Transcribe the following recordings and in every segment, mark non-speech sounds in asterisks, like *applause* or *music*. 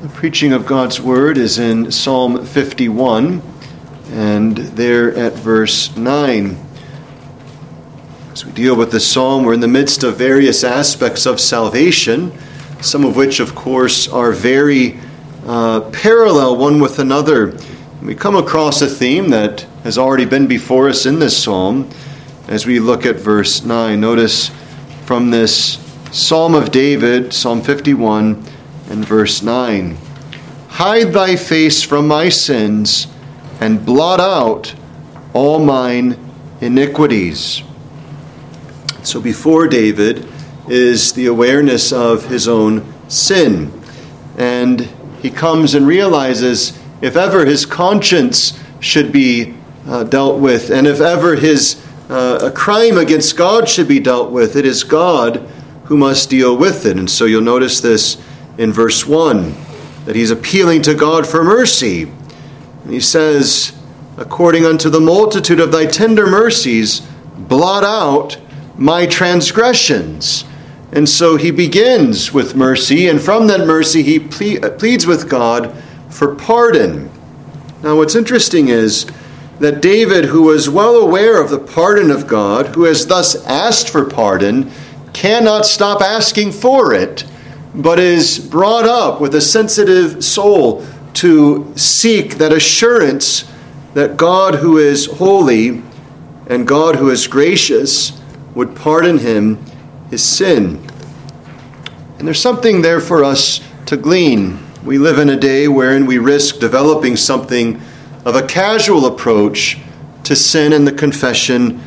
The preaching of God's word is in Psalm 51 and there at verse 9. As we deal with this psalm, we're in the midst of various aspects of salvation, some of which, of course, are very uh, parallel one with another. We come across a theme that has already been before us in this psalm as we look at verse 9. Notice from this Psalm of David, Psalm 51 and verse 9 Hide thy face from my sins and blot out all mine iniquities. So before David is the awareness of his own sin. And he comes and realizes if ever his conscience should be uh, dealt with, and if ever his uh, a crime against God should be dealt with, it is God who must deal with it. And so you'll notice this in verse 1 that he's appealing to God for mercy. And he says, According unto the multitude of thy tender mercies, blot out my transgressions. And so he begins with mercy, and from that mercy he ple- uh, pleads with God for pardon. Now, what's interesting is that David, who was well aware of the pardon of God, who has thus asked for pardon, cannot stop asking for it, but is brought up with a sensitive soul to seek that assurance that God, who is holy and God, who is gracious, would pardon him his sin. And there's something there for us to glean. We live in a day wherein we risk developing something of a casual approach to sin and the confession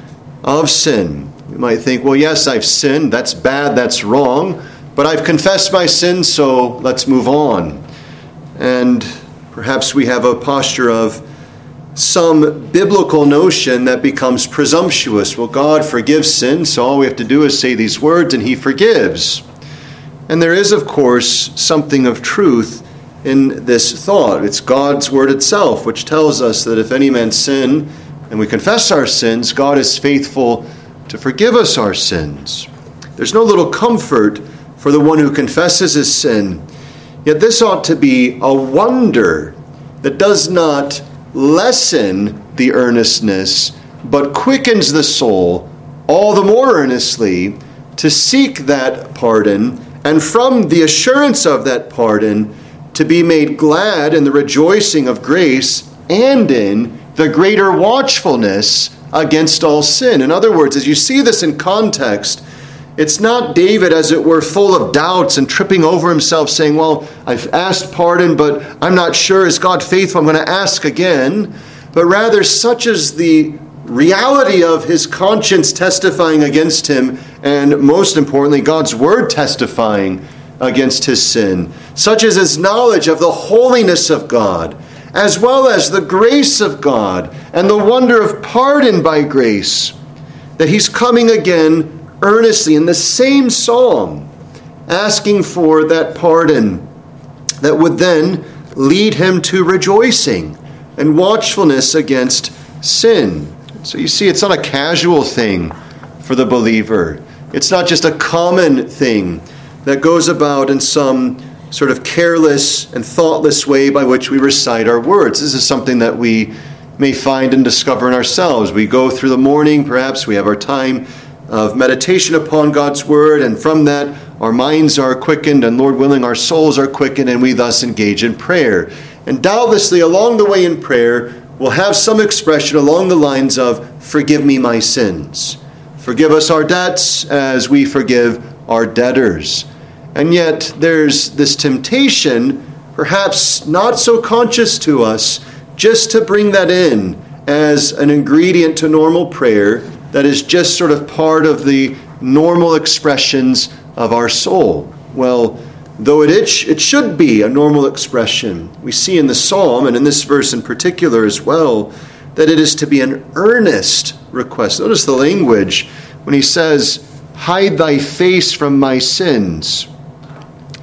of sin. You might think, well, yes, I've sinned. That's bad. That's wrong. But I've confessed my sin, so let's move on. And perhaps we have a posture of some biblical notion that becomes presumptuous. Well, God forgives sin, so all we have to do is say these words and He forgives. And there is, of course, something of truth in this thought. It's God's word itself, which tells us that if any man sin and we confess our sins, God is faithful to forgive us our sins. There's no little comfort for the one who confesses his sin. Yet this ought to be a wonder that does not lessen the earnestness, but quickens the soul all the more earnestly to seek that pardon, and from the assurance of that pardon, to be made glad in the rejoicing of grace and in the greater watchfulness against all sin. In other words, as you see this in context, it's not David, as it were, full of doubts and tripping over himself, saying, Well, I've asked pardon, but I'm not sure. Is God faithful? I'm going to ask again. But rather, such is the reality of his conscience testifying against him, and most importantly, God's word testifying against his sin. Such is his knowledge of the holiness of God, as well as the grace of God and the wonder of pardon by grace, that he's coming again earnestly in the same psalm, asking for that pardon that would then lead him to rejoicing and watchfulness against sin. So you see, it's not a casual thing for the believer, it's not just a common thing that goes about in some sort of careless and thoughtless way by which we recite our words. This is something that we may find and discover in ourselves. We go through the morning, perhaps we have our time of meditation upon God's Word, and from that, our minds are quickened, and Lord willing, our souls are quickened, and we thus engage in prayer. And doubtlessly, along the way in prayer, we'll have some expression along the lines of, Forgive me my sins. Forgive us our debts as we forgive our debtors. And yet, there's this temptation, perhaps not so conscious to us, just to bring that in as an ingredient to normal prayer that is just sort of part of the normal expressions of our soul. Well, though it, it should be a normal expression, we see in the psalm, and in this verse in particular as well, that it is to be an earnest request. Notice the language when he says, Hide thy face from my sins.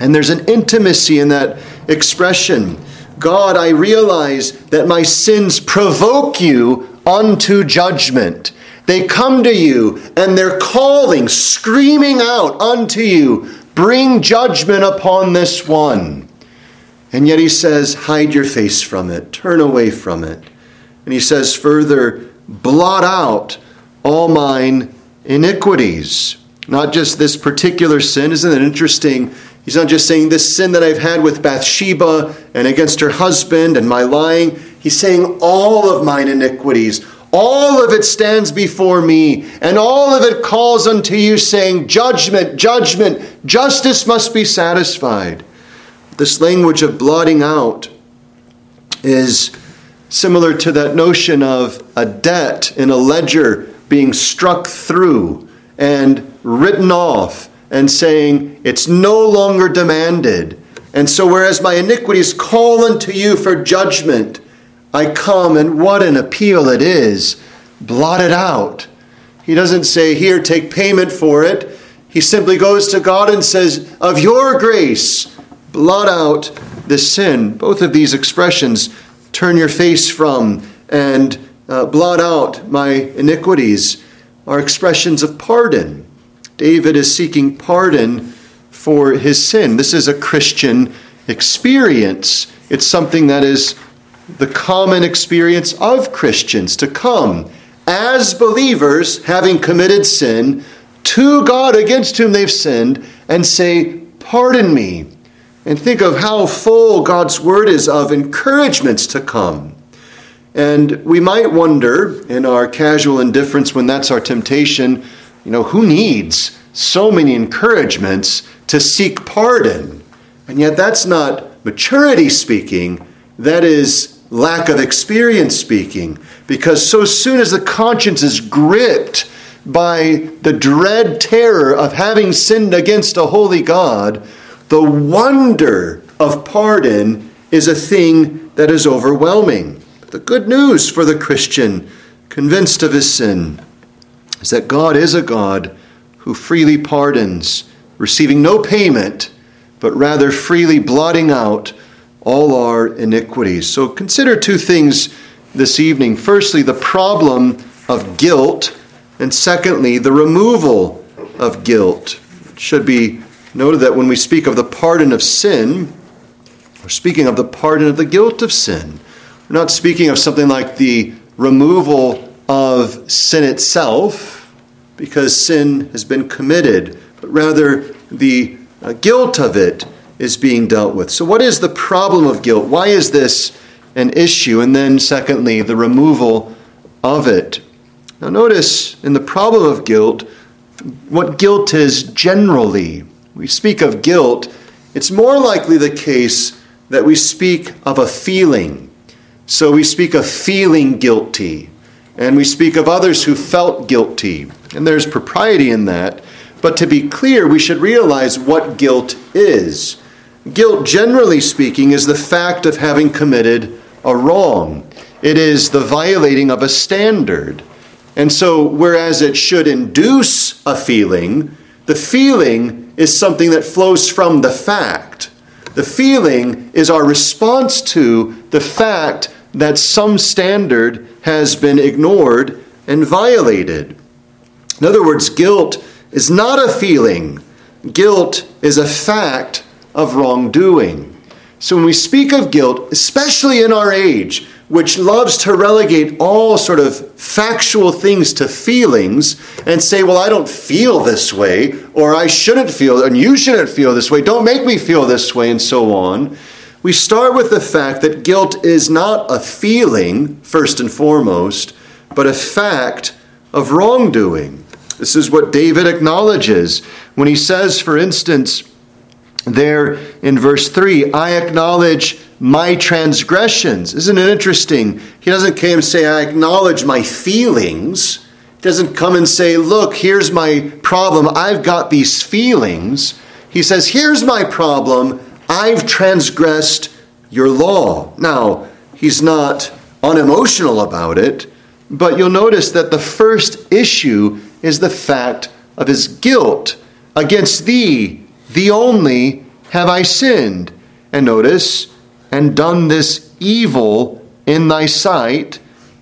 And there's an intimacy in that expression. God, I realize that my sins provoke you unto judgment. They come to you and they're calling, screaming out unto you, bring judgment upon this one. And yet he says, hide your face from it, turn away from it. And he says further, blot out all mine iniquities. Not just this particular sin. Isn't it interesting? He's not just saying this sin that I've had with Bathsheba and against her husband and my lying. He's saying all of mine iniquities. All of it stands before me, and all of it calls unto you, saying, Judgment, judgment, justice must be satisfied. This language of blotting out is similar to that notion of a debt in a ledger being struck through and written off and saying it's no longer demanded. And so, whereas my iniquities call unto you for judgment, I come, and what an appeal it is. Blot it out. He doesn't say, Here, take payment for it. He simply goes to God and says, Of your grace, blot out the sin. Both of these expressions, turn your face from and uh, blot out my iniquities, are expressions of pardon. David is seeking pardon for his sin. This is a Christian experience. It's something that is the common experience of Christians to come as believers, having committed sin, to God against whom they've sinned, and say, Pardon me. And think of how full God's word is of encouragements to come. And we might wonder, in our casual indifference when that's our temptation, you know, who needs so many encouragements to seek pardon? And yet, that's not maturity speaking, that is lack of experience speaking. Because so soon as the conscience is gripped by the dread terror of having sinned against a holy God, the wonder of pardon is a thing that is overwhelming. The good news for the Christian, convinced of his sin, is that God is a God who freely pardons, receiving no payment, but rather freely blotting out all our iniquities. So consider two things this evening. Firstly, the problem of guilt, and secondly, the removal of guilt. It should be noted that when we speak of the pardon of sin, we're speaking of the pardon of the guilt of sin. We're not speaking of something like the removal of sin itself because sin has been committed, but rather the uh, guilt of it is being dealt with. So, what is the problem of guilt? Why is this an issue? And then, secondly, the removal of it. Now, notice in the problem of guilt what guilt is generally. We speak of guilt, it's more likely the case that we speak of a feeling. So, we speak of feeling guilty and we speak of others who felt guilty. And there's propriety in that. But to be clear, we should realize what guilt is. Guilt, generally speaking, is the fact of having committed a wrong, it is the violating of a standard. And so, whereas it should induce a feeling, the feeling is something that flows from the fact. The feeling is our response to the fact that some standard has been ignored and violated. In other words, guilt is not a feeling, guilt is a fact of wrongdoing. So when we speak of guilt, especially in our age, which loves to relegate all sort of factual things to feelings and say, well, I don't feel this way, or I shouldn't feel, and you shouldn't feel this way, don't make me feel this way, and so on. We start with the fact that guilt is not a feeling, first and foremost, but a fact of wrongdoing. This is what David acknowledges when he says, for instance, there in verse 3, I acknowledge my transgressions. Isn't it interesting? He doesn't come and say, I acknowledge my feelings. He doesn't come and say, Look, here's my problem. I've got these feelings. He says, Here's my problem. I've transgressed your law. Now, he's not unemotional about it, but you'll notice that the first issue is the fact of his guilt. Against thee, thee only, have I sinned. And notice, and done this evil in thy sight,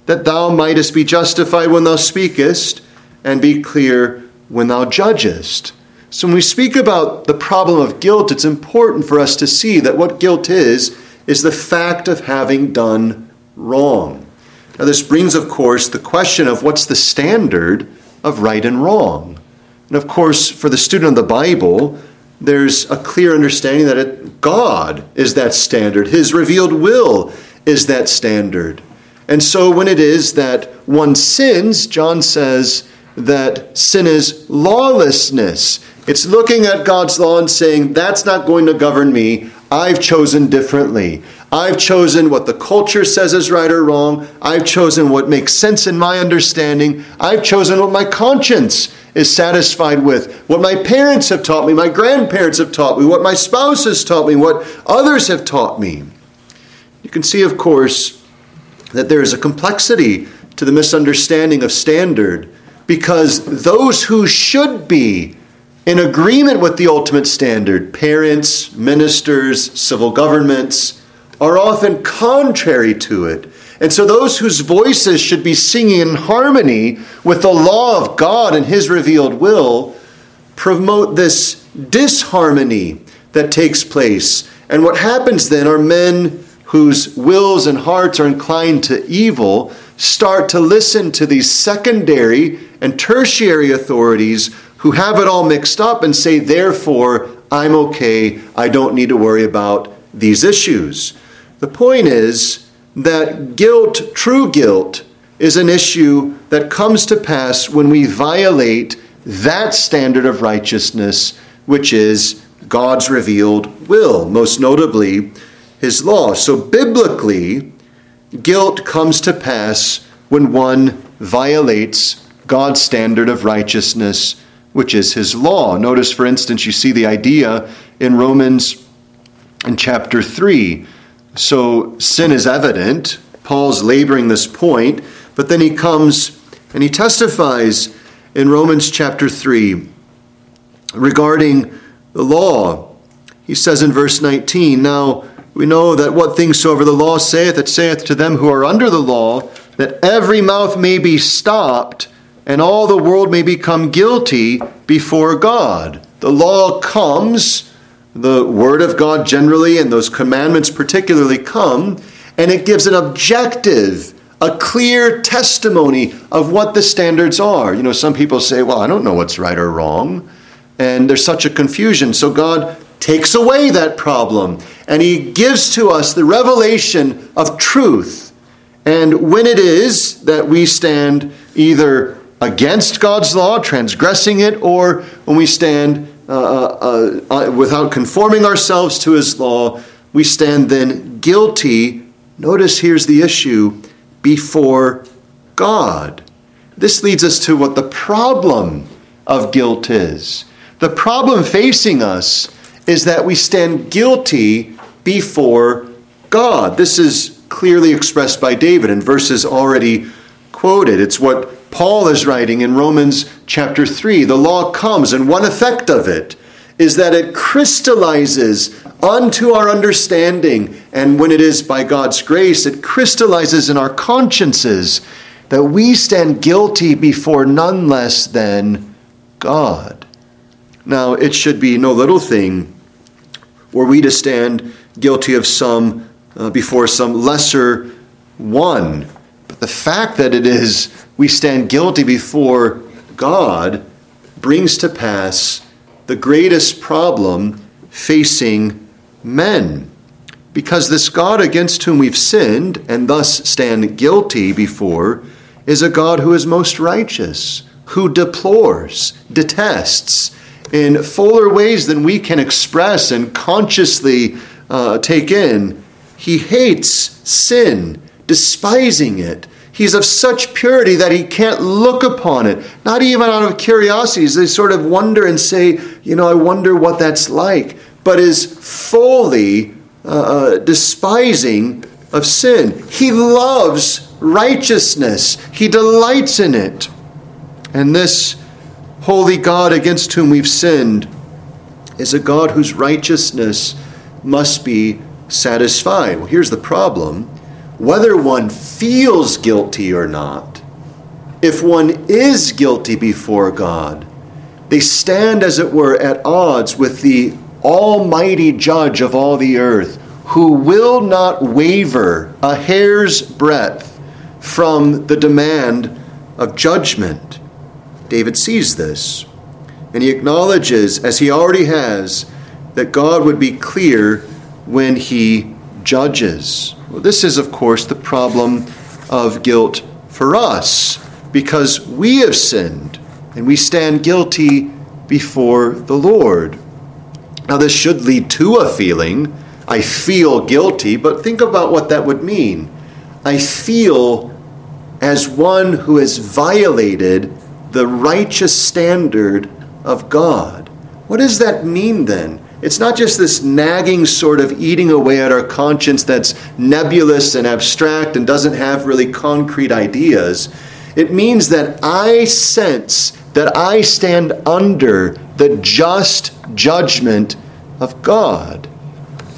that thou mightest be justified when thou speakest, and be clear when thou judgest. So, when we speak about the problem of guilt, it's important for us to see that what guilt is, is the fact of having done wrong. Now, this brings, of course, the question of what's the standard of right and wrong. And of course, for the student of the Bible, there's a clear understanding that it, God is that standard. His revealed will is that standard. And so when it is that one sins, John says that sin is lawlessness. It's looking at God's law and saying, that's not going to govern me. I've chosen differently. I've chosen what the culture says is right or wrong. I've chosen what makes sense in my understanding. I've chosen what my conscience is satisfied with, what my parents have taught me, my grandparents have taught me, what my spouse has taught me, what others have taught me. You can see, of course, that there is a complexity to the misunderstanding of standard because those who should be in agreement with the ultimate standard, parents, ministers, civil governments, are often contrary to it. And so, those whose voices should be singing in harmony with the law of God and His revealed will promote this disharmony that takes place. And what happens then are men whose wills and hearts are inclined to evil start to listen to these secondary and tertiary authorities who have it all mixed up and say, therefore, I'm okay. I don't need to worry about these issues. The point is that guilt, true guilt, is an issue that comes to pass when we violate that standard of righteousness, which is God's revealed will, most notably his law. So, biblically, guilt comes to pass when one violates God's standard of righteousness, which is his law. Notice, for instance, you see the idea in Romans in chapter 3 so sin is evident. Paul's laboring this point, but then he comes and he testifies in Romans chapter 3 regarding the law. He says in verse 19, Now we know that what things soever the law saith, it saith to them who are under the law, that every mouth may be stopped, and all the world may become guilty before God. The law comes the Word of God generally and those commandments particularly come, and it gives an objective, a clear testimony of what the standards are. You know, some people say, well, I don't know what's right or wrong. And there's such a confusion. So God takes away that problem and He gives to us the revelation of truth. And when it is that we stand either against God's law, transgressing it, or when we stand uh, uh, uh, without conforming ourselves to his law, we stand then guilty. Notice here's the issue before God. This leads us to what the problem of guilt is. The problem facing us is that we stand guilty before God. This is clearly expressed by David in verses already quoted. It's what Paul is writing in Romans chapter 3. The law comes, and one effect of it is that it crystallizes unto our understanding. And when it is by God's grace, it crystallizes in our consciences that we stand guilty before none less than God. Now, it should be no little thing were we to stand guilty of some uh, before some lesser one. But the fact that it is we stand guilty before God brings to pass the greatest problem facing men. Because this God against whom we've sinned and thus stand guilty before is a God who is most righteous, who deplores, detests in fuller ways than we can express and consciously uh, take in. He hates sin, despising it He's of such purity that he can't look upon it, not even out of curiosity. They sort of wonder and say, you know, I wonder what that's like, but is fully uh, uh, despising of sin. He loves righteousness, he delights in it. And this holy God against whom we've sinned is a God whose righteousness must be satisfied. Well, here's the problem whether one feels guilty or not, if one is guilty before God, They stand, as it were, at odds with the Almighty Judge of all the earth, who will not waver a hair's breadth from the demand of judgment. David sees this, and he acknowledges, as he already has, that God would be clear when he judges. Well, this is, of course, the problem of guilt for us, because we have sinned and we stand guilty before the Lord. Now, this should lead to a feeling. I feel guilty, but think about what that would mean. I feel as one who has violated the righteous standard of God. What does that mean then? It's not just this nagging sort of eating away at our conscience that's nebulous and abstract and doesn't have really concrete ideas. It means that I sense that I stand under the just judgment of God.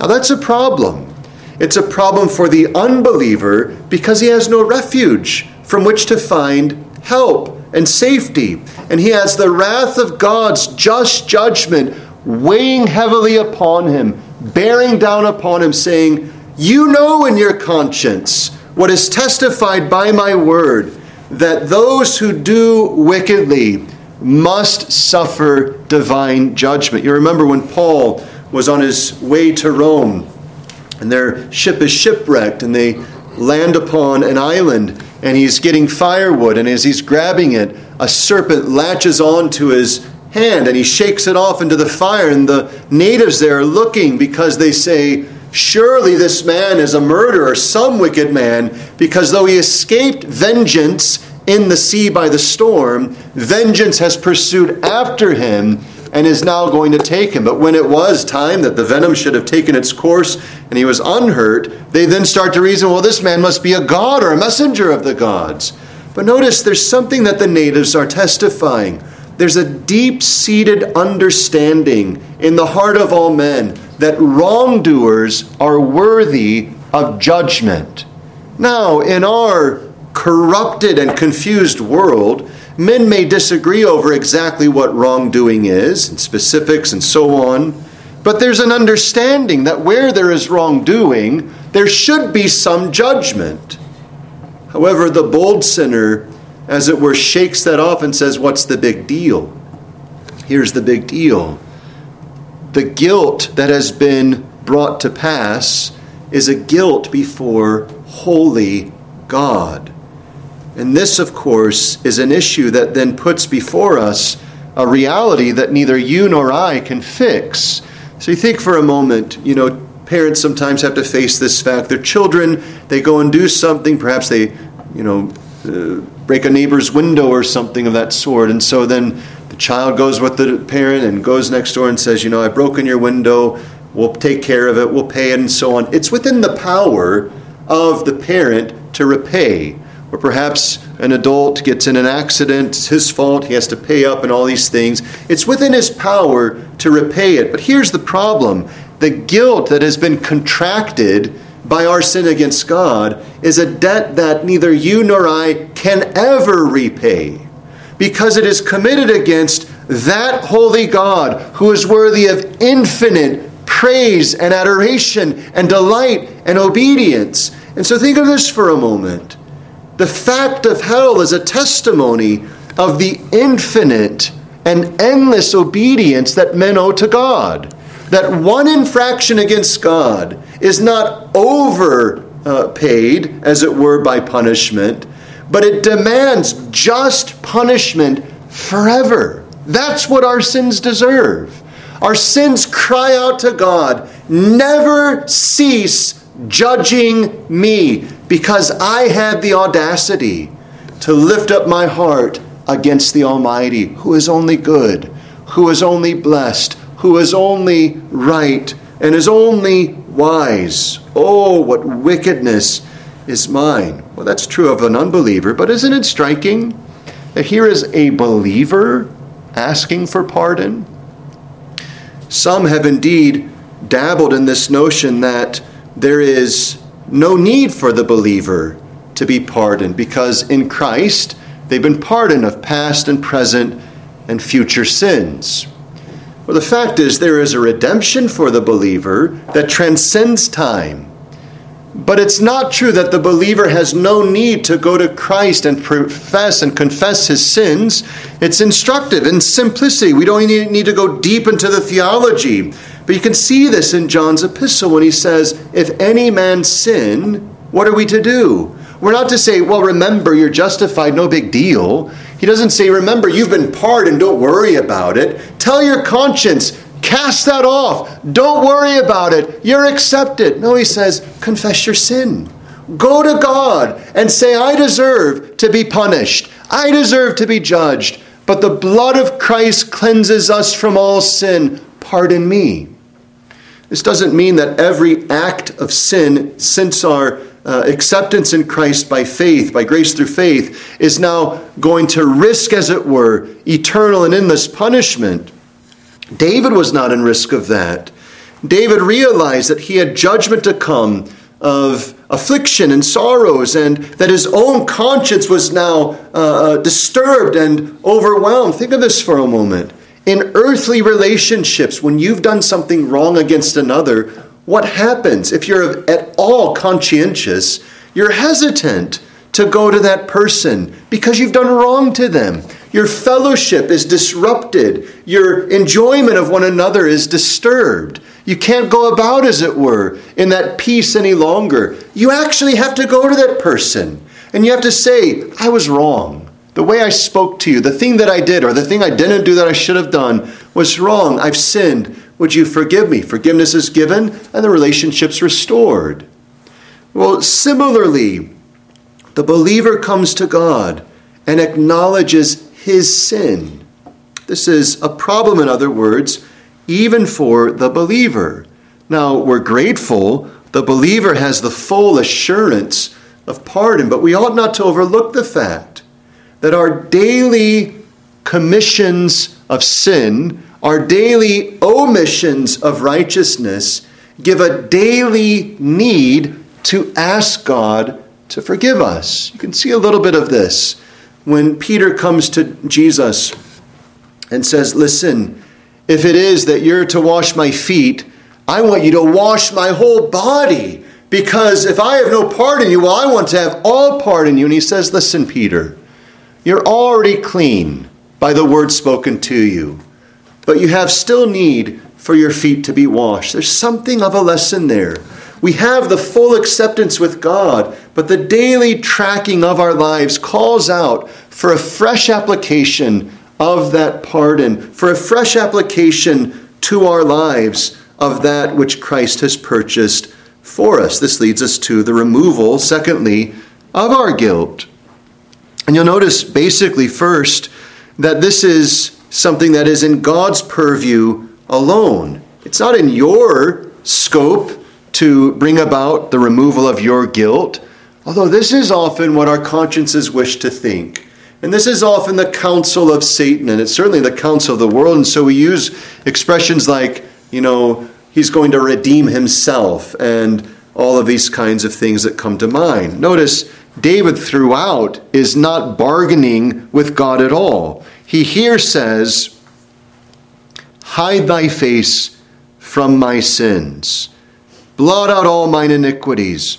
Now that's a problem. It's a problem for the unbeliever because he has no refuge from which to find help and safety. And he has the wrath of God's just judgment weighing heavily upon him, bearing down upon him, saying, You know in your conscience what is testified by my word, that those who do wickedly must suffer divine judgment. You remember when Paul was on his way to Rome, and their ship is shipwrecked, and they land upon an island, and he's getting firewood, and as he's grabbing it, a serpent latches onto his hand, and he shakes it off into the fire, and the natives there are looking because they say, Surely this man is a murderer, some wicked man, because though he escaped vengeance in the sea by the storm, vengeance has pursued after him and is now going to take him. But when it was time that the venom should have taken its course and he was unhurt, they then start to reason, well, this man must be a god or a messenger of the gods. But notice there's something that the natives are testifying. There's a deep seated understanding in the heart of all men that wrongdoers are worthy of judgment. Now, in our corrupted and confused world, men may disagree over exactly what wrongdoing is, and specifics and so on, but there's an understanding that where there is wrongdoing, there should be some judgment. However, the bold sinner, as it were, shakes that off and says, What's the big deal? Here's the big deal the guilt that has been brought to pass is a guilt before holy God. And this, of course, is an issue that then puts before us a reality that neither you nor I can fix. So you think for a moment, you know, parents sometimes have to face this fact. Their children, they go and do something, perhaps they, you know, uh, break a neighbor's window or something of that sort. And so then the child goes with the parent and goes next door and says, you know, I've broken your window, we'll take care of it, we'll pay it, and so on. It's within the power of the parent to repay or perhaps an adult gets in an accident, it's his fault, he has to pay up and all these things. It's within his power to repay it. But here's the problem the guilt that has been contracted by our sin against God is a debt that neither you nor I can ever repay because it is committed against that holy God who is worthy of infinite praise and adoration and delight and obedience. And so think of this for a moment. The fact of hell is a testimony of the infinite and endless obedience that men owe to God. That one infraction against God is not overpaid, uh, as it were, by punishment, but it demands just punishment forever. That's what our sins deserve. Our sins cry out to God, never cease judging me because I had the audacity to lift up my heart against the Almighty, who is only good, who is only blessed, who is only right, and is only wise. Oh, what wickedness is mine. Well, that's true of an unbeliever, but isn't it striking that here is a believer asking for pardon? Some have indeed dabbled in this notion that there is no need for the believer to be pardoned because in Christ they've been pardoned of past and present and future sins. Well, the fact is, there is a redemption for the believer that transcends time. But it's not true that the believer has no need to go to Christ and profess and confess his sins. It's instructive in simplicity. We don't need to go deep into the theology. But you can see this in John's epistle when he says, If any man sin, what are we to do? We're not to say, Well, remember, you're justified, no big deal. He doesn't say, Remember, you've been pardoned, don't worry about it. Tell your conscience, Cast that off. Don't worry about it. You're accepted. No, he says, confess your sin. Go to God and say, I deserve to be punished. I deserve to be judged. But the blood of Christ cleanses us from all sin. Pardon me. This doesn't mean that every act of sin since our uh, acceptance in Christ by faith, by grace through faith, is now going to risk, as it were, eternal and endless punishment. David was not in risk of that. David realized that he had judgment to come of affliction and sorrows, and that his own conscience was now uh, uh, disturbed and overwhelmed. Think of this for a moment. In earthly relationships, when you've done something wrong against another, what happens? If you're at all conscientious, you're hesitant to go to that person because you've done wrong to them. Your fellowship is disrupted. Your enjoyment of one another is disturbed. You can't go about, as it were, in that peace any longer. You actually have to go to that person and you have to say, I was wrong. The way I spoke to you, the thing that I did, or the thing I didn't do that I should have done was wrong. I've sinned. Would you forgive me? Forgiveness is given and the relationship's restored. Well, similarly, the believer comes to God and acknowledges his sin. This is a problem, in other words, even for the believer. Now, we're grateful the believer has the full assurance of pardon, but we ought not to overlook the fact that our daily commissions of sin, our daily omissions of righteousness, give a daily need to ask God to forgive us. You can see a little bit of this when Peter comes to Jesus and says, Listen, if it is that you're to wash my feet, I want you to wash my whole body. Because if I have no part in you, well, I want to have all part in you. And he says, Listen, Peter, you're already clean by the word spoken to you, but you have still need for your feet to be washed. There's something of a lesson there. We have the full acceptance with God, but the daily tracking of our lives calls out for a fresh application of that pardon, for a fresh application to our lives of that which Christ has purchased for us. This leads us to the removal, secondly, of our guilt. And you'll notice basically first that this is something that is in God's purview alone. It's not in your scope to bring about the removal of your guilt, although this is often what our consciences wish to think. And this is often the counsel of Satan, and it's certainly the counsel of the world. And so we use expressions like, you know, he's going to redeem himself, and all of these kinds of things that come to mind. Notice David throughout is not bargaining with God at all. He here says, Hide thy face from my sins blot out all mine iniquities.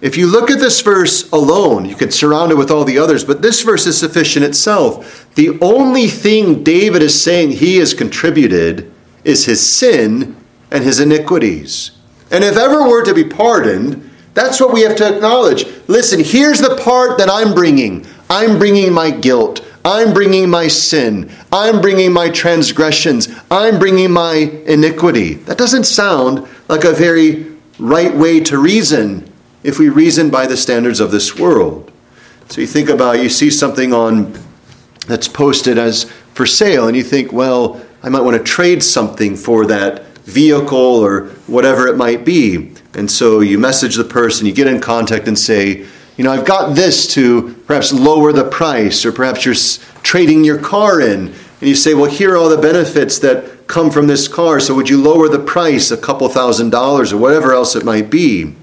If you look at this verse alone, you could surround it with all the others, but this verse is sufficient itself. The only thing David is saying he has contributed is his sin and his iniquities. And if ever we're to be pardoned, that's what we have to acknowledge. Listen, here's the part that I'm bringing I'm bringing my guilt. I'm bringing my sin. I'm bringing my transgressions. I'm bringing my iniquity. That doesn't sound like a very right way to reason if we reason by the standards of this world. So you think about, you see something on that's posted as for sale, and you think, well, I might want to trade something for that vehicle or whatever it might be. And so you message the person, you get in contact and say, you know, I've got this to perhaps lower the price, or perhaps you're trading your car in, and you say, well, here are all the benefits that come from this car, so would you lower the price a couple thousand dollars or whatever else it might be?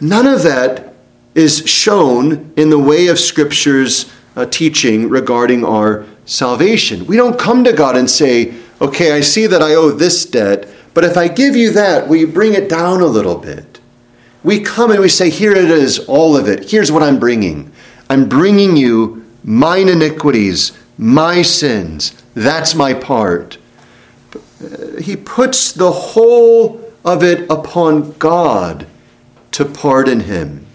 None of that is shown in the way of Scripture's uh, teaching regarding our salvation. We don't come to God and say, okay, I see that I owe this debt, but if I give you that, will you bring it down a little bit? We come and we say, here it is, all of it. Here's what I'm bringing. I'm bringing you mine iniquities, my sins. That's my part. He puts the whole of it upon God to pardon him.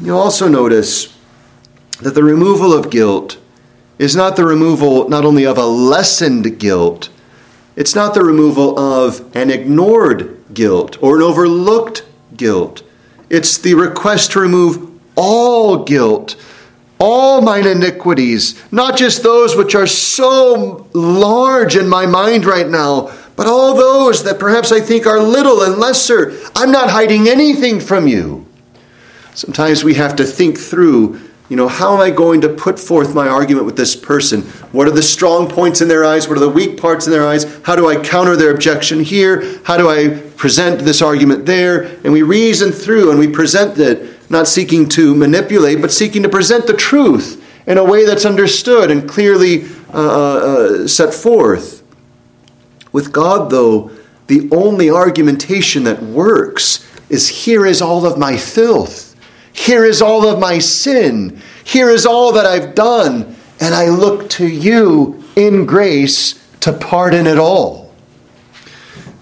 You also notice that the removal of guilt is not the removal not only of a lessened guilt, it's not the removal of an ignored guilt or an overlooked guilt. It's the request to remove all guilt, all mine iniquities, not just those which are so large in my mind right now, but all those that perhaps I think are little and lesser. I'm not hiding anything from you. Sometimes we have to think through you know, how am I going to put forth my argument with this person? What are the strong points in their eyes? What are the weak parts in their eyes? How do I counter their objection here? How do I present this argument there? And we reason through and we present it, not seeking to manipulate, but seeking to present the truth in a way that's understood and clearly uh, uh, uh set forth. With God, though, the only argumentation that works is here is all of my filth. Here is all of my sin. Here is all that I've done. And I look to you in grace to pardon it all.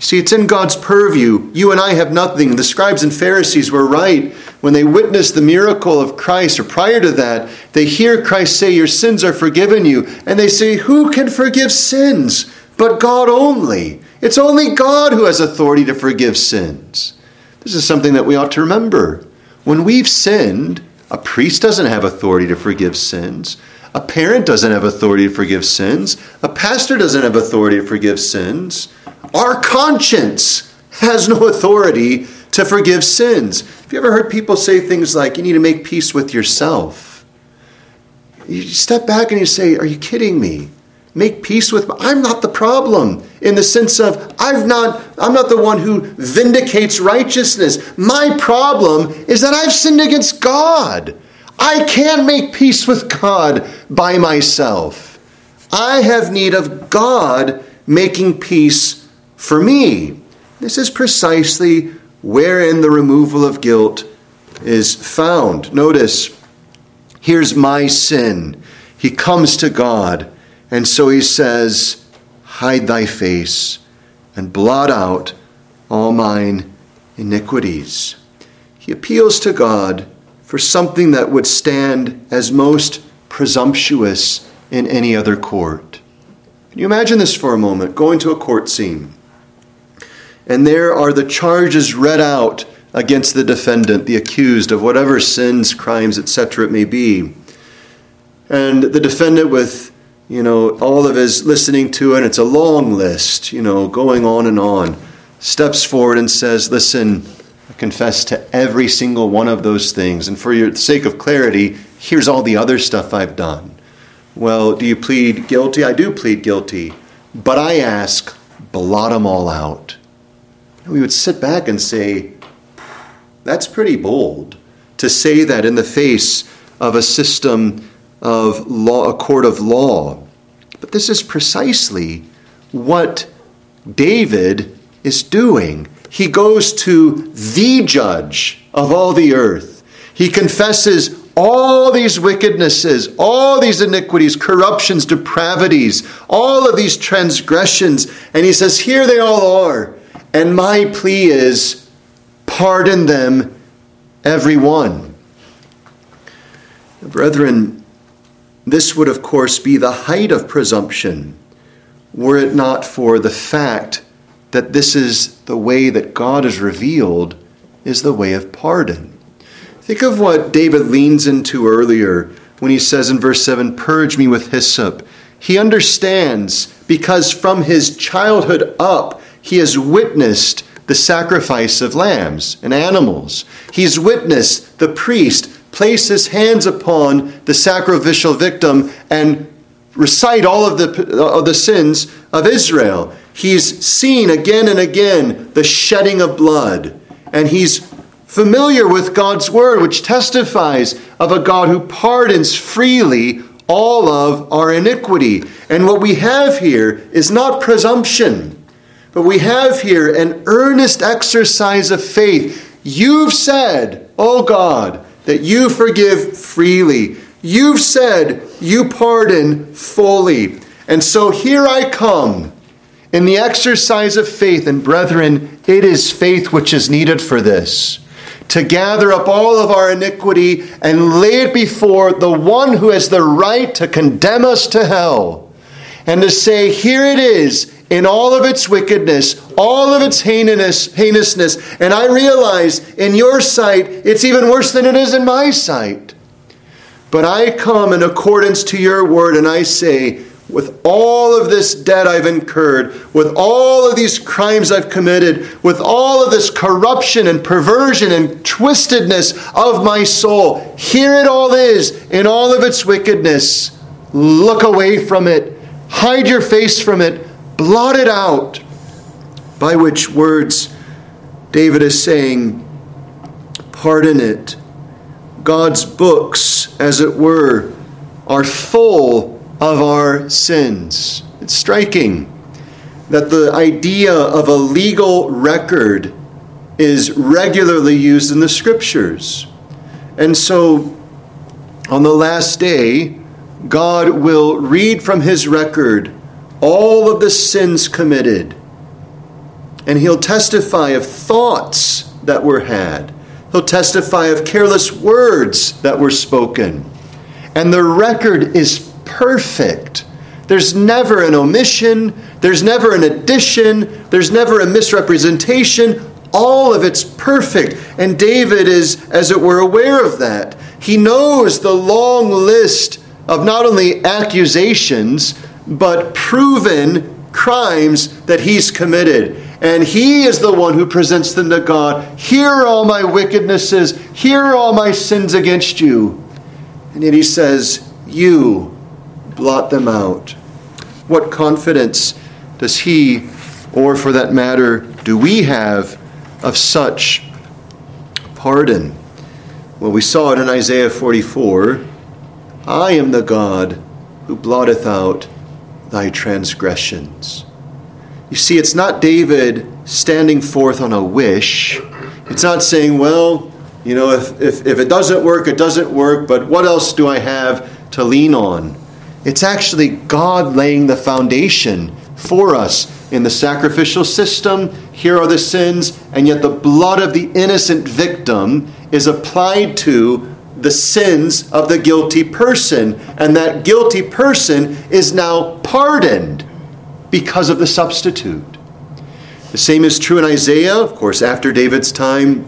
See, it's in God's purview. You and I have nothing. The scribes and Pharisees were right when they witnessed the miracle of Christ, or prior to that, they hear Christ say, Your sins are forgiven you. And they say, Who can forgive sins but God only? It's only God who has authority to forgive sins. This is something that we ought to remember. When we've sinned, a priest doesn't have authority to forgive sins. A parent doesn't have authority to forgive sins. A pastor doesn't have authority to forgive sins. Our conscience has no authority to forgive sins. Have you ever heard people say things like, you need to make peace with yourself? You step back and you say, Are you kidding me? make peace with i'm not the problem in the sense of i've not i'm not the one who vindicates righteousness my problem is that i've sinned against god i can't make peace with god by myself i have need of god making peace for me this is precisely wherein the removal of guilt is found notice here's my sin he comes to god and so he says, Hide thy face and blot out all mine iniquities. He appeals to God for something that would stand as most presumptuous in any other court. Can you imagine this for a moment? Going to a court scene, and there are the charges read out against the defendant, the accused of whatever sins, crimes, etc. it may be. And the defendant, with you know, all of his listening to it. It's a long list, you know, going on and on. Steps forward and says, Listen, I confess to every single one of those things. And for your sake of clarity, here's all the other stuff I've done. Well, do you plead guilty? I do plead guilty. But I ask, blot them all out. We would sit back and say, That's pretty bold to say that in the face of a system of law, a court of law. But this is precisely what David is doing. He goes to the judge of all the earth. He confesses all these wickednesses, all these iniquities, corruptions, depravities, all of these transgressions. And he says, Here they all are. And my plea is, pardon them, every one. Brethren, this would, of course, be the height of presumption were it not for the fact that this is the way that God is revealed, is the way of pardon. Think of what David leans into earlier when he says in verse 7, Purge me with hyssop. He understands because from his childhood up, he has witnessed the sacrifice of lambs and animals. He's witnessed the priest place his hands upon the sacrificial victim and recite all of the, of the sins of Israel. He's seen again and again the shedding of blood, and he's familiar with God's word, which testifies of a God who pardons freely all of our iniquity. And what we have here is not presumption, but we have here an earnest exercise of faith. You've said, oh God, that you forgive freely. You've said you pardon fully. And so here I come in the exercise of faith. And brethren, it is faith which is needed for this to gather up all of our iniquity and lay it before the one who has the right to condemn us to hell. And to say, here it is in all of its wickedness, all of its heinous, heinousness. And I realize in your sight, it's even worse than it is in my sight. But I come in accordance to your word and I say, with all of this debt I've incurred, with all of these crimes I've committed, with all of this corruption and perversion and twistedness of my soul, here it all is in all of its wickedness. Look away from it, hide your face from it, blot it out. By which words David is saying, Pardon it. God's books, as it were, are full of our sins. It's striking that the idea of a legal record is regularly used in the scriptures. And so on the last day, God will read from his record all of the sins committed. And he'll testify of thoughts that were had. He'll testify of careless words that were spoken. And the record is perfect. There's never an omission, there's never an addition, there's never a misrepresentation. All of it's perfect. And David is, as it were, aware of that. He knows the long list of not only accusations, but proven crimes that he's committed. And he is the one who presents them to God. Here are all my wickednesses. Here are all my sins against you. And yet he says, You blot them out? What confidence does he, or for that matter, do we have of such pardon? Well, we saw it in Isaiah 44 I am the God who blotteth out thy transgressions. You see, it's not David standing forth on a wish. It's not saying, well, you know, if, if, if it doesn't work, it doesn't work, but what else do I have to lean on? It's actually God laying the foundation for us in the sacrificial system. Here are the sins, and yet the blood of the innocent victim is applied to the sins of the guilty person. And that guilty person is now pardoned because of the substitute. The same is true in Isaiah, of course, after David's time,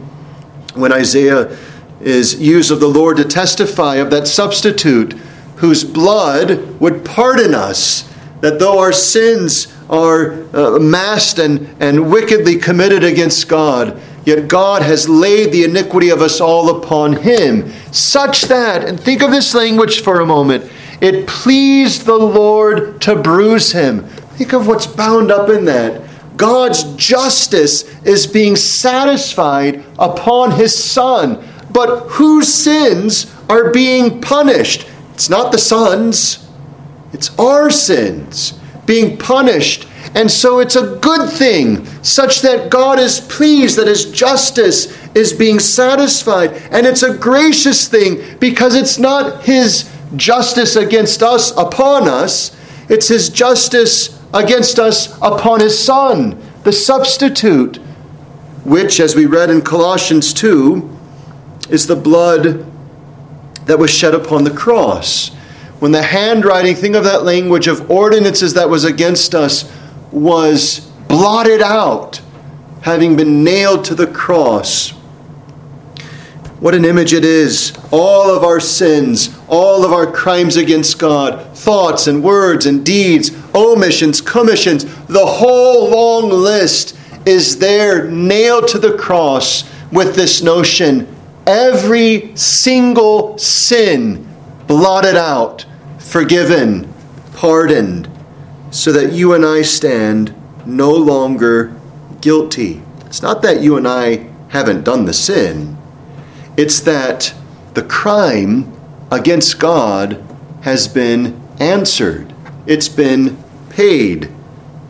when Isaiah is used of the Lord to testify of that substitute whose blood would pardon us, that though our sins are uh, masked and, and wickedly committed against God, yet God has laid the iniquity of us all upon him, such that, and think of this language for a moment, it pleased the Lord to bruise him. Think of what's bound up in that. God's justice is being satisfied upon his Son, but whose sins are being punished? It's not the Son's, it's our sins being punished. And so it's a good thing, such that God is pleased that His justice is being satisfied. And it's a gracious thing because it's not His justice against us upon us, it's His justice against us upon His Son, the substitute, which, as we read in Colossians 2, is the blood that was shed upon the cross. When the handwriting, think of that language of ordinances that was against us, was blotted out, having been nailed to the cross. What an image it is. All of our sins, all of our crimes against God, thoughts and words and deeds, omissions, commissions, the whole long list is there nailed to the cross with this notion every single sin blotted out, forgiven, pardoned, so that you and I stand no longer guilty. It's not that you and I haven't done the sin, it's that the crime against God has been answered, it's been paid,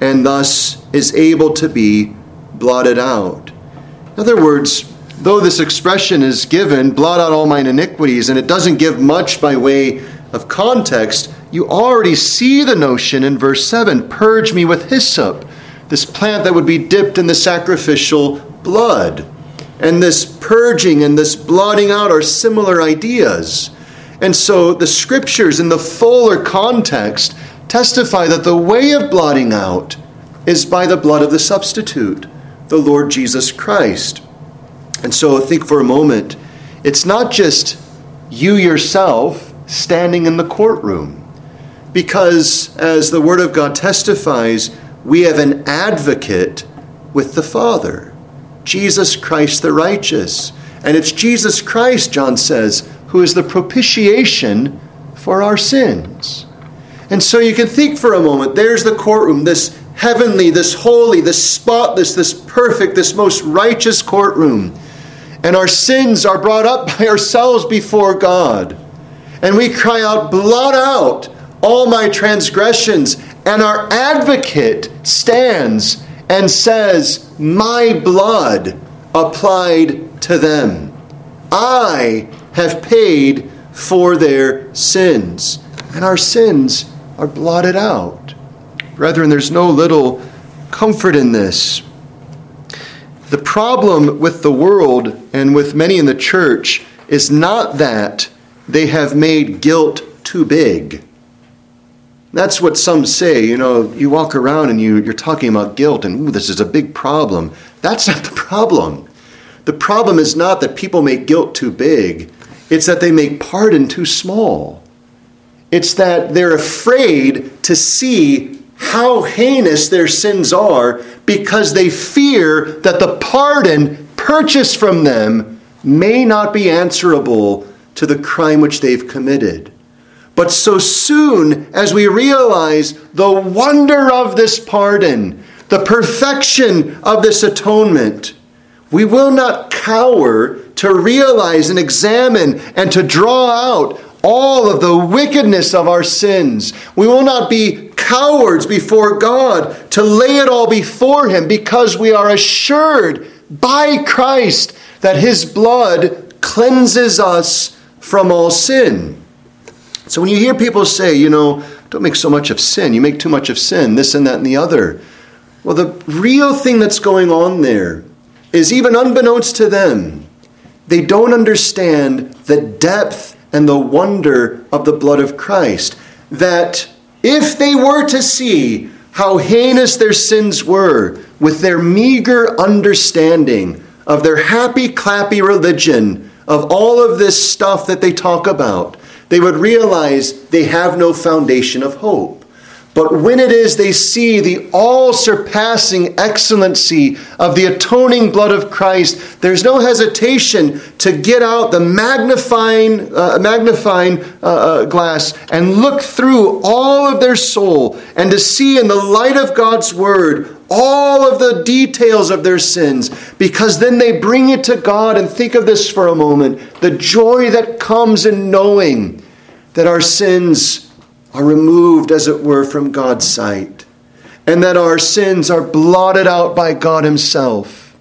and thus is able to be blotted out. In other words, though this expression is given, blot out all mine iniquities, and it doesn't give much by way of context, you already see the notion in verse 7 purge me with hyssop, this plant that would be dipped in the sacrificial blood. And this purging and this blotting out are similar ideas. And so the scriptures, in the fuller context, testify that the way of blotting out is by the blood of the substitute, the Lord Jesus Christ. And so think for a moment, it's not just you yourself standing in the courtroom. Because, as the Word of God testifies, we have an advocate with the Father, Jesus Christ the righteous. And it's Jesus Christ, John says, who is the propitiation for our sins. And so you can think for a moment there's the courtroom, this heavenly, this holy, this spotless, this perfect, this most righteous courtroom. And our sins are brought up *laughs* by ourselves before God. And we cry out, Blot out all my transgressions. And our advocate stands and says, My blood applied to them. I have paid for their sins. And our sins are blotted out. Brethren, there's no little comfort in this. The problem with the world and with many in the church is not that they have made guilt too big. That's what some say. You know, you walk around and you, you're talking about guilt, and this is a big problem. That's *laughs* not the problem. The problem is not that people make guilt too big, it's that they make pardon too small. It's that they're afraid to see how heinous their sins are because they fear that the pardon purchased from them may not be answerable to the crime which they've committed. But so soon as we realize the wonder of this pardon, the perfection of this atonement, we will not cower to realize and examine and to draw out all of the wickedness of our sins. We will not be cowards before God to lay it all before Him because we are assured by Christ that His blood cleanses us from all sin. So when you hear people say, you know, don't make so much of sin, you make too much of sin, this and that and the other. Well, the real thing that's going on there is even unbeknownst to them, they don't understand the depth and the wonder of the blood of Christ. That if they were to see how heinous their sins were with their meager understanding of their happy clappy religion, of all of this stuff that they talk about, they would realize they have no foundation of hope. But when it is they see the all surpassing excellency of the atoning blood of Christ, there's no hesitation to get out the magnifying, uh, magnifying uh, uh, glass and look through all of their soul and to see in the light of God's word all of the details of their sins. Because then they bring it to God and think of this for a moment the joy that comes in knowing that our sins are removed, as it were, from God's sight, and that our sins are blotted out by God Himself.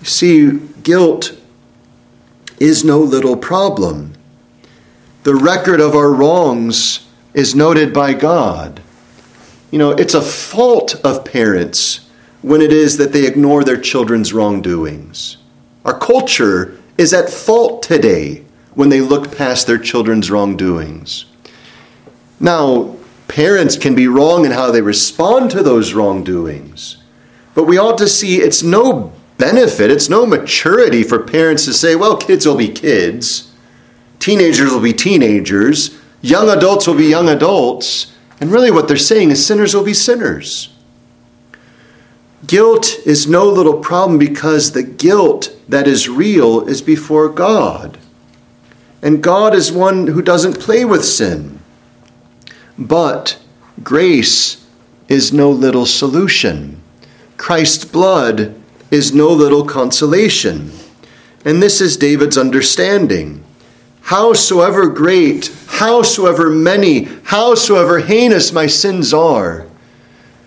You see, guilt is no little problem. The record of our wrongs is noted by God. You know, it's a fault of parents when it is that they ignore their children's wrongdoings. Our culture is at fault today when they look past their children's wrongdoings. Now, parents can be wrong in how they respond to those wrongdoings, but we ought to see it's no benefit, it's no maturity for parents to say, well, kids will be kids, teenagers will be teenagers, young adults will be young adults, and really what they're saying is sinners will be sinners. Guilt is no little problem because the guilt that is real is before God. And God is one who doesn't play with sin. But grace is no little solution. Christ's blood is no little consolation. And this is David's understanding. howsoever great, howsoever many, howsoever heinous my sins are.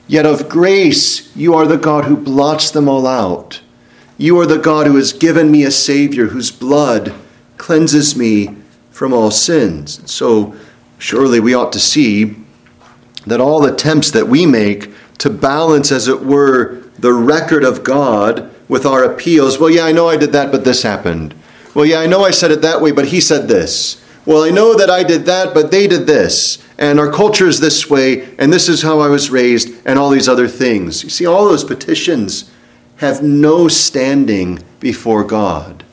Yet of grace you are the God who blots them all out. You are the God who has given me a Savior whose blood cleanses me from all sins. So surely we ought to see that all attempts that we make to balance, as it were, the record of God with our appeals, well, yeah, I know I did that, but this happened. Well, yeah, I know I said it that way, but he said this. Well, I know that I did that, but they did this. And our culture is this way, and this is how I was raised, and all these other things. You see, all those petitions have no standing before God.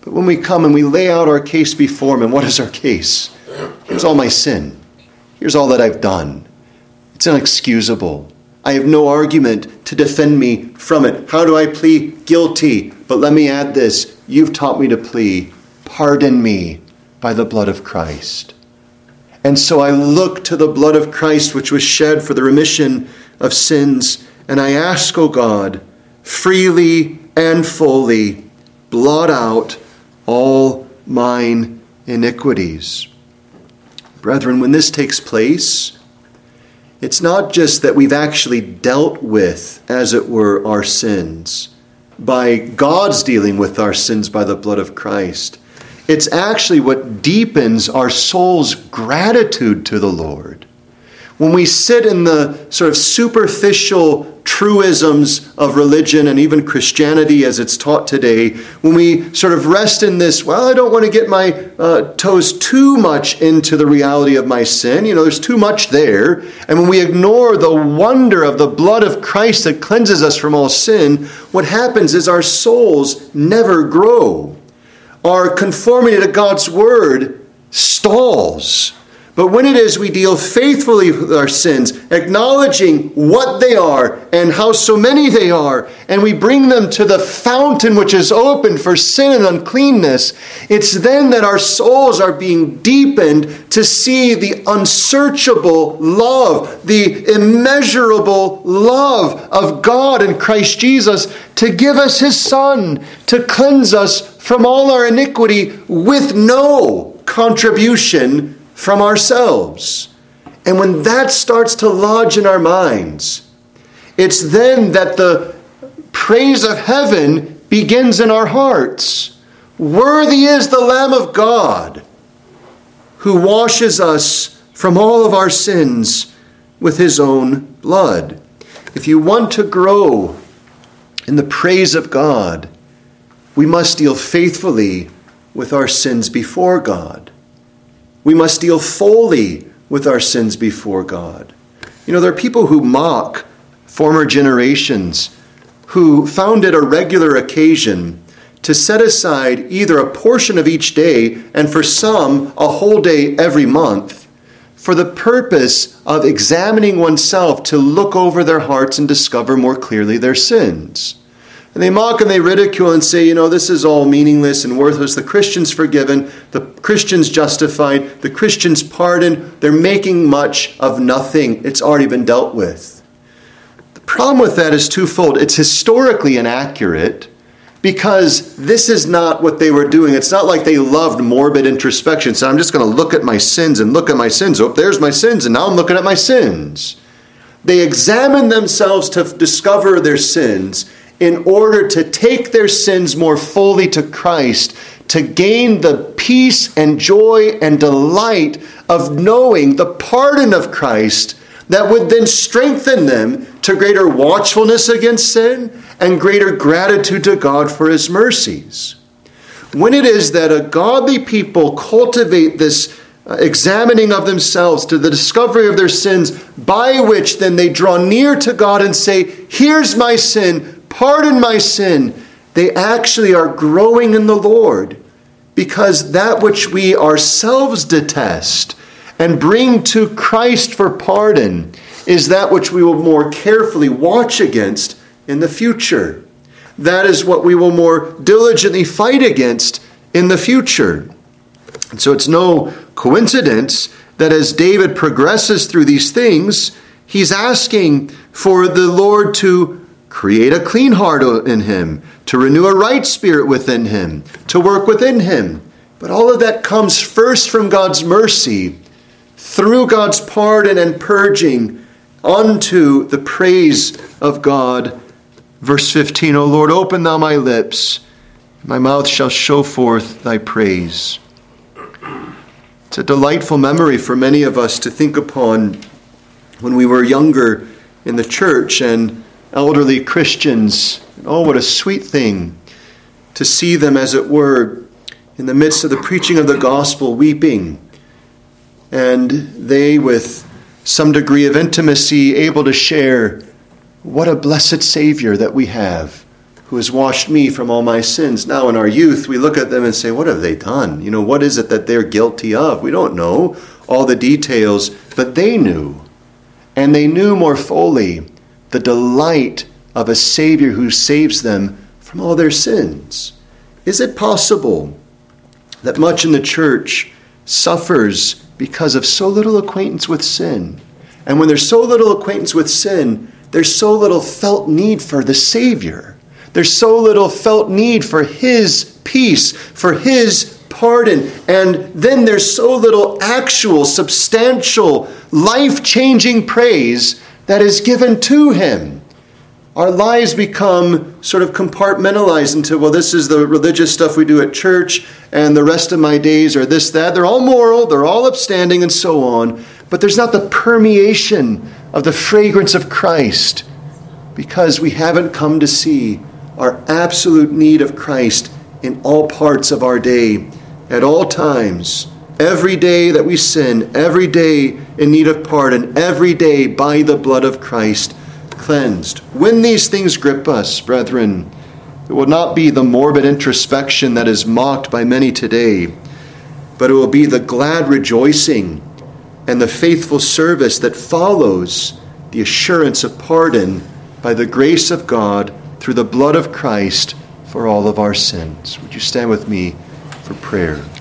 But when we come and we lay out our case before Him, what is our case? Here's all my sin. Here's all that I've done. It's inexcusable. I have no argument to defend me from it. How do I plead guilty? But let me add this you've taught me to plead, pardon me by the blood of Christ. And so I look to the blood of Christ, which was shed for the remission of sins, and I ask, O God, freely and fully, blot out all mine iniquities. Brethren, when this takes place, it's not just that we've actually dealt with, as it were, our sins by God's dealing with our sins by the blood of Christ. It's actually what deepens our soul's gratitude to the Lord. When we sit in the sort of superficial truisms of religion and even Christianity as it's taught today, when we sort of rest in this, well, I don't want to get my uh, toes too much into the reality of my sin, you know, there's too much there. And when we ignore the wonder of the blood of Christ that cleanses us from all sin, what happens is our souls never grow. Our conformity to God's word stalls. But when it is we deal faithfully with our sins, acknowledging what they are and how so many they are, and we bring them to the fountain which is open for sin and uncleanness, it's then that our souls are being deepened to see the unsearchable love, the immeasurable love of God in Christ Jesus to give us His Son, to cleanse us from all our iniquity with no contribution from ourselves. And when that starts to lodge in our minds, it's then that the praise of heaven begins in our hearts. Worthy is the Lamb of God who washes us from all of our sins with his own blood. If you want to grow in the praise of God, we must deal faithfully with our sins before God. We must deal fully with our sins before God. You know, there are people who mock former generations who found it a regular occasion to set aside either a portion of each day and for some a whole day every month for the purpose of examining oneself to look over their hearts and discover more clearly their sins. And they mock and they ridicule and say, you know, this is all meaningless and worthless. The Christian's forgiven, the Christian's justified, the Christian's pardoned. They're making much of nothing. It's already been dealt with. The problem with that is twofold. It's historically inaccurate because this is not what they were doing. It's not like they loved morbid introspection. So I'm just going to look at my sins and look at my sins. Oh, there's my sins, and now I'm looking at my sins. They examined themselves to discover their sins in order to take their sins more fully to Christ, to gain the peace and joy and delight of knowing the pardon of Christ that would then strengthen them to greater watchfulness against sin and greater gratitude to God for his mercies. When it is that a godly people cultivate this uh, examining of themselves to the discovery of their sins, by which then they draw near to God and say, Here's my sin, pardon my sin, they actually are growing in the Lord because that which we ourselves detest and bring to Christ for pardon is that which we will more carefully watch against in the future. That is what we will more diligently fight against in the future. And so it's no coincidence that as David progresses through these things, he's asking for the Lord to create a clean heart in him, to renew a right spirit within him, to work within him. But all of that comes first from God's mercy, through God's pardon and purging, unto the praise of God. Verse 15, O Lord, open thou my lips, my mouth shall show forth thy praise. It's a delightful memory for many of us to think upon when we were younger in the church and elderly Christians. Oh, what a sweet thing to see them, as it were, in the midst of the preaching of the gospel, weeping, and they, with some degree of intimacy, able to share what a blessed Savior that we have who has washed me from all my sins. Now, in our youth, we look at them and say, What have they done? You know, what is it that they're guilty of? We don't know all the details, but they knew. And they knew more fully the delight of a Savior who saves them from all their sins. Is it possible that much in the church suffers because of so little acquaintance with sin? And when there's so little acquaintance with sin, there's so little felt need for the Savior. There's so little felt need for His peace, for His pardon. And then there's so little actual, substantial, life changing praise that is given to Him. Our lives become sort of compartmentalized into, well, this is the religious stuff we do at church, and the rest of my days are this, that. They're all moral, they're all upstanding, and so on. But there's not the permeation of the fragrance of Christ because we haven't come to see our absolute need of Christ in all parts of our day, at all times. Every day that we sin, every day in need of pardon, every day by the blood of Christ cleansed. When these things grip us, brethren, it will not be the morbid introspection that is mocked by many today, but it will be the glad rejoicing and the faithful service that follows the assurance of pardon by the grace of God through the blood of Christ for all of our sins. Would you stand with me for prayer?